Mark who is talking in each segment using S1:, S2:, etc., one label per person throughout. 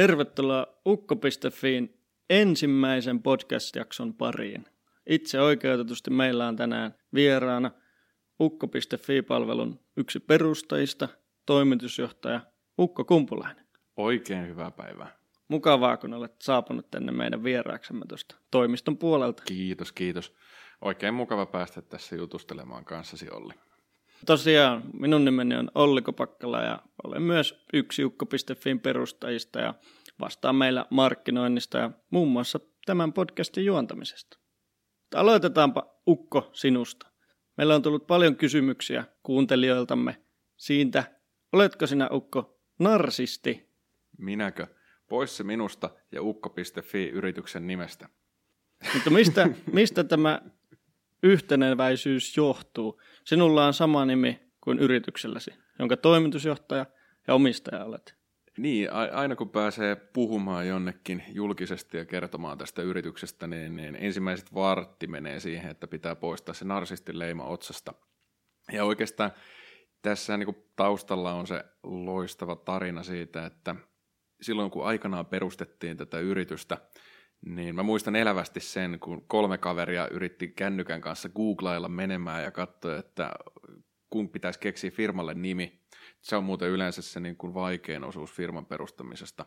S1: Tervetuloa ukko.fiin ensimmäisen podcast-jakson pariin. Itse oikeutetusti meillä on tänään vieraana ukko.fi-palvelun yksi perustajista, toimitusjohtaja Ukko Kumpulainen.
S2: Oikein hyvää päivää.
S1: Mukavaa, kun olet saapunut tänne meidän vieraaksemme tuosta toimiston puolelta.
S2: Kiitos, kiitos. Oikein mukava päästä tässä jutustelemaan kanssasi, Olli.
S1: Tosiaan, minun nimeni on Olli Kopakkala ja olen myös yksi ukko.fin perustajista ja vastaan meillä markkinoinnista ja muun muassa tämän podcastin juontamisesta. Aloitetaanpa Ukko sinusta. Meillä on tullut paljon kysymyksiä kuuntelijoiltamme siitä, oletko sinä Ukko narsisti?
S2: Minäkö? Pois se minusta ja ukko.fi yrityksen nimestä.
S1: Mutta mistä, mistä tämä yhteneväisyys johtuu? Sinulla on sama nimi kuin yritykselläsi, jonka toimitusjohtaja ja omistaja olet.
S2: Niin, aina kun pääsee puhumaan jonnekin julkisesti ja kertomaan tästä yrityksestä, niin, niin ensimmäiset vartti menee siihen, että pitää poistaa se narsistin leima otsasta. Ja oikeastaan tässä niin taustalla on se loistava tarina siitä, että silloin kun aikanaan perustettiin tätä yritystä, niin mä muistan elävästi sen, kun kolme kaveria yritti kännykän kanssa googlailla menemään ja katsoa, että kun pitäisi keksiä firmalle nimi. Se on muuten yleensä se niin kuin vaikein osuus firman perustamisesta.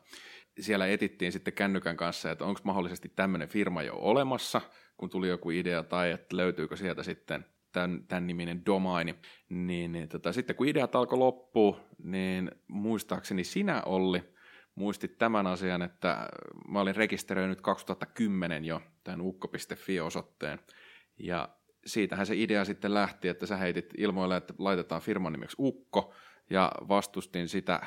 S2: Siellä etittiin sitten kännykän kanssa, että onko mahdollisesti tämmöinen firma jo olemassa, kun tuli joku idea, tai että löytyykö sieltä sitten tämän, tämän niminen domaini. Niin, niin tota, sitten kun ideat alkoi loppua, niin muistaakseni sinä Olli muistit tämän asian, että mä olin rekisteröinyt 2010 jo tämän ukko.fi-osoitteen, ja siitähän se idea sitten lähti, että sä heitit ilmoille, että laitetaan firman nimeksi Ukko, ja vastustin sitä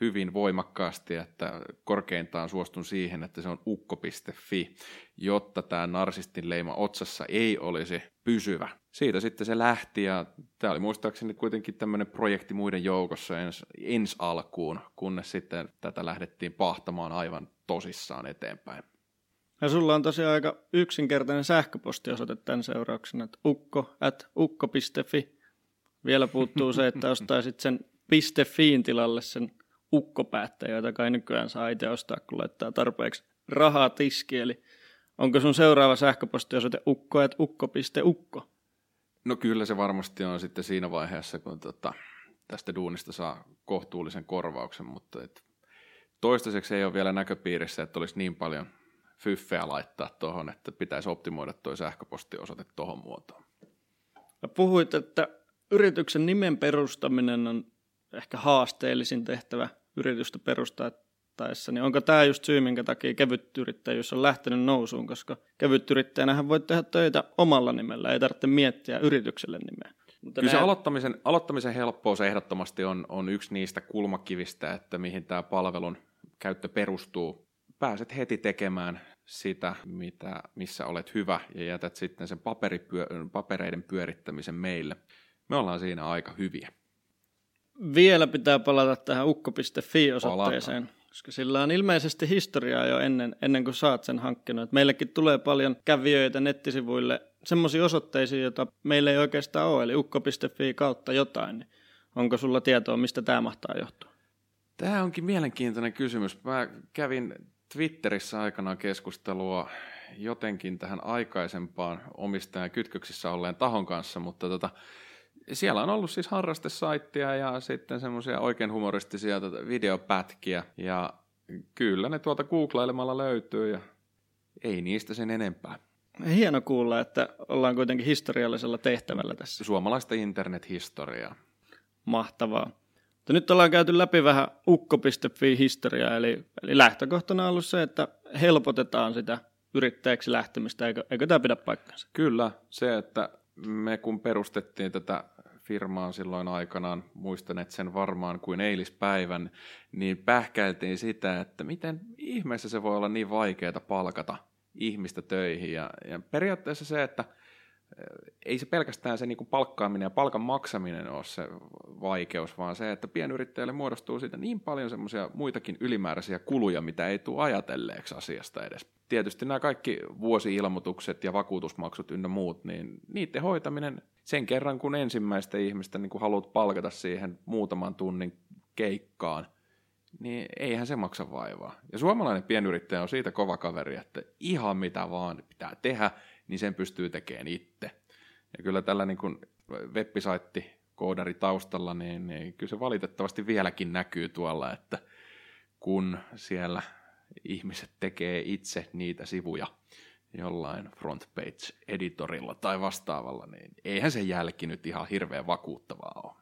S2: hyvin voimakkaasti, että korkeintaan suostun siihen, että se on ukko.fi, jotta tämä narsistin leima otsassa ei olisi pysyvä. Siitä sitten se lähti ja tämä oli muistaakseni kuitenkin tämmöinen projekti muiden joukossa ens, ens alkuun, kunnes sitten tätä lähdettiin pahtamaan aivan tosissaan eteenpäin.
S1: Ja sulla on tosiaan aika yksinkertainen sähköpostiosoite tämän seurauksena, että ukko at ukko.fi. Vielä puuttuu se, että ostaisit sen .fiin tilalle sen ukkopäättäjä, jota kai nykyään saa itse ostaa, kun laittaa tarpeeksi rahaa tiski. Eli onko sun seuraava sähköpostiosoite ukko at ukko.ukko?
S2: No kyllä se varmasti on sitten siinä vaiheessa, kun tota, tästä duunista saa kohtuullisen korvauksen, mutta et toistaiseksi ei ole vielä näköpiirissä, että olisi niin paljon fyffeä laittaa tuohon, että pitäisi optimoida tuo sähköpostiosoite tuohon muotoon.
S1: Ja puhuit, että yrityksen nimen perustaminen on ehkä haasteellisin tehtävä yritystä perustaessa, niin onko tämä just syy, minkä takia kevytyrittäjyys on lähtenyt nousuun, koska kevytyrittäjänähän voi tehdä töitä omalla nimellä, ei tarvitse miettiä yritykselle nimeä.
S2: Mutta Kyllä se aloittamisen, aloittamisen helppous ehdottomasti on, on yksi niistä kulmakivistä, että mihin tämä palvelun käyttö perustuu. Pääset heti tekemään sitä, mitä, missä olet hyvä, ja jätät sitten sen paperityö, papereiden pyörittämisen meille. Me ollaan siinä aika hyviä.
S1: Vielä pitää palata tähän ukko.fi-osoitteeseen, Palata. koska sillä on ilmeisesti historiaa jo ennen, ennen kuin saat sen hankkinut. Et meillekin tulee paljon kävijöitä nettisivuille semmoisiin osoitteisiin, joita meillä ei oikeastaan ole, eli ukko.fi kautta jotain. Niin onko sulla tietoa, mistä tämä mahtaa johtua?
S2: Tämä onkin mielenkiintoinen kysymys. Mä kävin Twitterissä aikanaan keskustelua jotenkin tähän aikaisempaan omistajan kytköksissä olleen tahon kanssa, mutta tota, siellä on ollut siis harrastesaittia ja sitten semmoisia oikein humoristisia tota videopätkiä ja kyllä ne tuolta googlailemalla löytyy ja ei niistä sen enempää.
S1: Hieno kuulla, että ollaan kuitenkin historiallisella tehtävällä tässä.
S2: Suomalaista internethistoriaa.
S1: Mahtavaa. Mutta nyt ollaan käyty läpi vähän ukko.fi-historiaa, eli, eli lähtökohtana on ollut se, että helpotetaan sitä yrittäjäksi lähtemistä, eikö, eikö tämä pidä paikkansa?
S2: Kyllä, se, että me kun perustettiin tätä firmaa silloin aikanaan, muistaneet sen varmaan kuin eilispäivän, niin pähkäiltiin sitä, että miten ihmeessä se voi olla niin vaikeaa palkata ihmistä töihin. Ja, ja periaatteessa se, että ei se pelkästään se niin palkkaaminen ja palkan maksaminen ole se vaikeus, vaan se, että pienyrittäjälle muodostuu siitä niin paljon semmoisia muitakin ylimääräisiä kuluja, mitä ei tule ajatelleeksi asiasta edes. Tietysti nämä kaikki vuosi-ilmoitukset ja vakuutusmaksut ynnä muut, niin niiden hoitaminen sen kerran, kun ensimmäistä ihmistä niin kun haluat palkata siihen muutaman tunnin keikkaan, niin eihän se maksa vaivaa. Ja suomalainen pienyrittäjä on siitä kova kaveri, että ihan mitä vaan pitää tehdä, niin sen pystyy tekemään itse. Ja kyllä tällä niin kuin web-saitti koodari taustalla, niin, niin kyllä se valitettavasti vieläkin näkyy tuolla, että kun siellä ihmiset tekee itse niitä sivuja jollain frontpage-editorilla tai vastaavalla, niin eihän se jälki nyt ihan hirveän vakuuttavaa ole.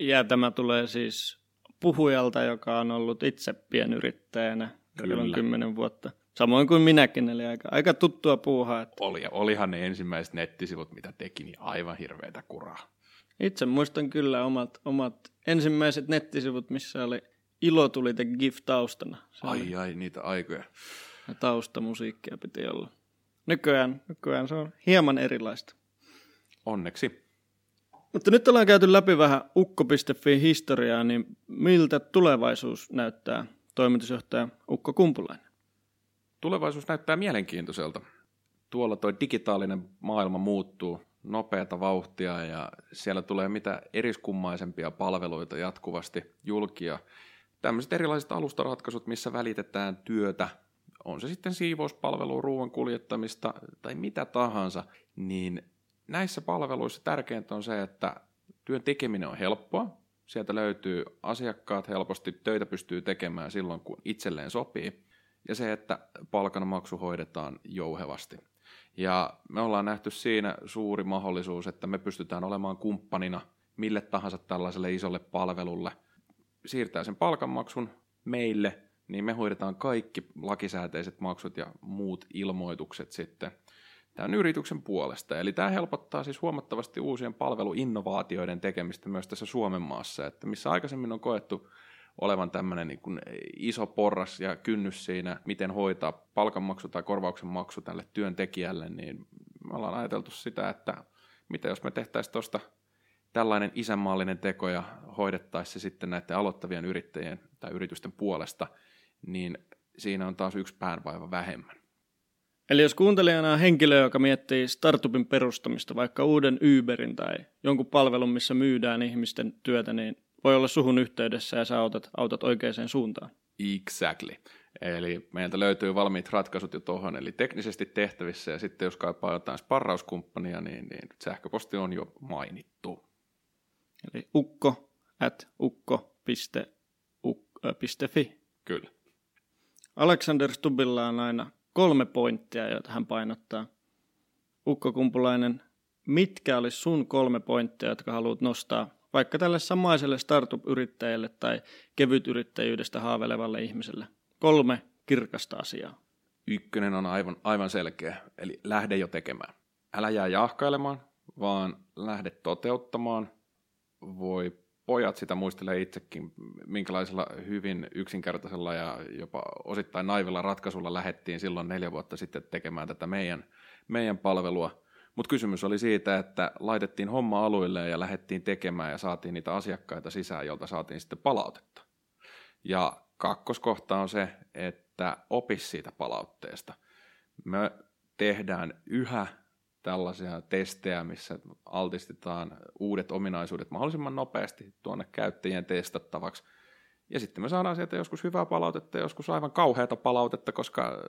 S1: Ja tämä tulee siis puhujalta, joka on ollut itse pienyrittäjänä Kyllä. kymmenen vuotta. Samoin kuin minäkin, eli aika, aika tuttua puuhaa. Että...
S2: Oli, olihan ne ensimmäiset nettisivut, mitä teki, niin aivan hirveätä kuraa.
S1: Itse muistan kyllä omat, omat ensimmäiset nettisivut, missä oli Ilo tuli the GIF taustana.
S2: Se ai ai, niitä aikoja.
S1: Ja taustamusiikkia piti olla. Nykyään, nykyään se on hieman erilaista.
S2: Onneksi.
S1: Mutta nyt ollaan käyty läpi vähän ukko.fi historiaa, niin miltä tulevaisuus näyttää toimitusjohtaja Ukko Kumpulainen?
S2: Tulevaisuus näyttää mielenkiintoiselta. Tuolla tuo digitaalinen maailma muuttuu nopeata vauhtia ja siellä tulee mitä eriskummaisempia palveluita jatkuvasti julkia. Tämmöiset erilaiset alustaratkaisut, missä välitetään työtä, on se sitten siivouspalvelu, ruoan kuljettamista tai mitä tahansa, niin näissä palveluissa tärkeintä on se, että työn tekeminen on helppoa, sieltä löytyy asiakkaat helposti, töitä pystyy tekemään silloin, kun itselleen sopii, ja se, että palkanmaksu hoidetaan jouhevasti. Ja me ollaan nähty siinä suuri mahdollisuus, että me pystytään olemaan kumppanina mille tahansa tällaiselle isolle palvelulle, siirtää sen palkanmaksun meille, niin me hoidetaan kaikki lakisääteiset maksut ja muut ilmoitukset sitten tämän yrityksen puolesta. Eli tämä helpottaa siis huomattavasti uusien palveluinnovaatioiden tekemistä myös tässä Suomen maassa, että missä aikaisemmin on koettu olevan tämmöinen niin kuin iso porras ja kynnys siinä, miten hoitaa palkanmaksu tai korvauksen maksu tälle työntekijälle, niin me ollaan ajateltu sitä, että mitä jos me tehtäisiin tuosta tällainen isänmaallinen teko ja hoidettaisiin se sitten näiden aloittavien yrittäjien tai yritysten puolesta, niin siinä on taas yksi päänvaiva vähemmän.
S1: Eli jos kuuntelijana on henkilö, joka miettii startupin perustamista, vaikka uuden Uberin tai jonkun palvelun, missä myydään ihmisten työtä, niin voi olla suhun yhteydessä ja sä autat, autat oikeaan suuntaan.
S2: Exactly. Eli meiltä löytyy valmiit ratkaisut jo tuohon, eli teknisesti tehtävissä, ja sitten jos kaipaa jotain sparrauskumppania, niin, niin sähköposti on jo mainittu.
S1: Eli ukko at ukko.fi.
S2: Kyllä.
S1: Alexander Stubilla on aina kolme pointtia, joita hän painottaa. Ukko Kumpulainen, mitkä olisi sun kolme pointtia, jotka haluat nostaa vaikka tälle samaiselle startup-yrittäjälle tai kevytyrittäjyydestä haavelevalle ihmiselle? Kolme kirkasta asiaa.
S2: Ykkönen on aivan, aivan selkeä, eli lähde jo tekemään. Älä jää jahkailemaan, vaan lähde toteuttamaan. Voi pojat sitä muistelee itsekin, minkälaisella hyvin yksinkertaisella ja jopa osittain naivilla ratkaisulla lähettiin silloin neljä vuotta sitten tekemään tätä meidän, meidän palvelua. Mutta kysymys oli siitä, että laitettiin homma aluille ja lähdettiin tekemään ja saatiin niitä asiakkaita sisään, jolta saatiin sitten palautetta. Ja kakkoskohta on se, että opis siitä palautteesta. Me tehdään yhä tällaisia testejä, missä altistetaan uudet ominaisuudet mahdollisimman nopeasti tuonne käyttäjien testattavaksi. Ja sitten me saadaan sieltä joskus hyvää palautetta, joskus aivan kauheata palautetta, koska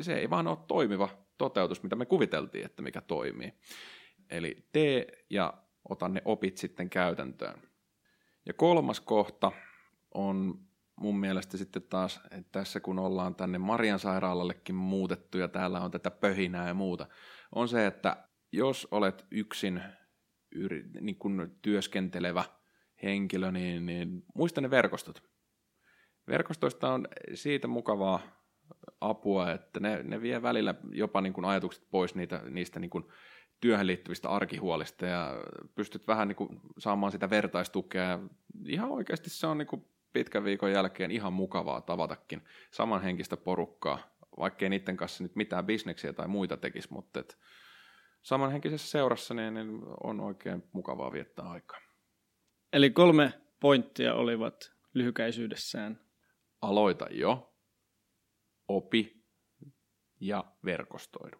S2: se ei vaan ole toimiva toteutus, mitä me kuviteltiin, että mikä toimii. Eli tee ja ota ne opit sitten käytäntöön. Ja kolmas kohta on mun mielestä sitten taas, että tässä kun ollaan tänne Marian sairaalallekin muutettu ja täällä on tätä pöhinää ja muuta, on se, että jos olet yksin yri, niin kun työskentelevä henkilö, niin, niin muista ne verkostot. Verkostoista on siitä mukavaa apua, että ne, ne vie välillä jopa niin kuin ajatukset pois niitä, niistä niin kuin työhön liittyvistä arkihuolista ja pystyt vähän niin kuin saamaan sitä vertaistukea. Ihan oikeasti se on niin kuin pitkän viikon jälkeen ihan mukavaa tavatakin samanhenkistä porukkaa, vaikkei niiden kanssa nyt mitään bisneksiä tai muita tekisi, mutta et samanhenkisessä seurassa niin, niin on oikein mukavaa viettää aikaa.
S1: Eli kolme pointtia olivat lyhykäisyydessään.
S2: Aloita jo, opi ja verkostoidu.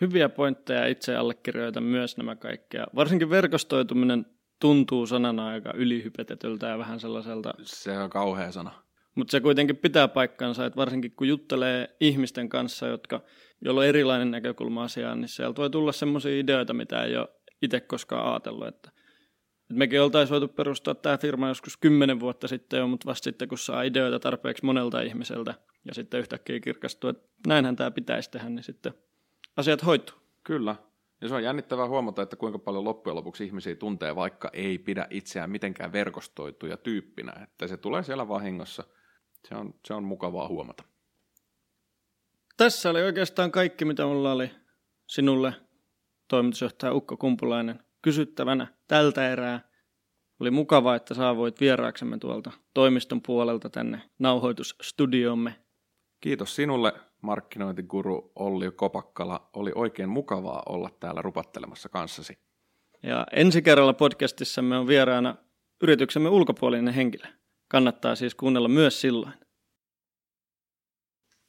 S1: Hyviä pointteja itse allekirjoitan myös nämä kaikkea. Varsinkin verkostoituminen tuntuu sanana aika ylihypetetyltä ja vähän sellaiselta.
S2: Se on kauhea sana.
S1: Mutta se kuitenkin pitää paikkansa, että varsinkin kun juttelee ihmisten kanssa, jotka, joilla on erilainen näkökulma asiaan, niin sieltä voi tulla semmoisia ideoita, mitä ei ole itse koskaan ajatellut. Että, että mekin oltaisiin voitu perustaa tämä firma joskus kymmenen vuotta sitten jo, mutta vasta sitten kun saa ideoita tarpeeksi monelta ihmiseltä ja sitten yhtäkkiä kirkastuu, että näinhän tämä pitäisi tehdä, niin sitten asiat hoituu.
S2: Kyllä. Ja se on jännittävää huomata, että kuinka paljon loppujen lopuksi ihmisiä tuntee, vaikka ei pidä itseään mitenkään verkostoituja tyyppinä. Että se tulee siellä vahingossa. Se on, se on mukavaa huomata.
S1: Tässä oli oikeastaan kaikki, mitä mulla oli sinulle, toimitusjohtaja Ukko Kumpulainen, kysyttävänä tältä erää. Oli mukavaa, että saavuit vieraaksemme tuolta toimiston puolelta tänne nauhoitusstudiomme.
S2: Kiitos sinulle, markkinointiguru Olli Kopakkala. Oli oikein mukavaa olla täällä rupattelemassa kanssasi.
S1: Ja ensi kerralla podcastissamme on vieraana yrityksemme ulkopuolinen henkilö. Kannattaa siis kuunnella myös silloin.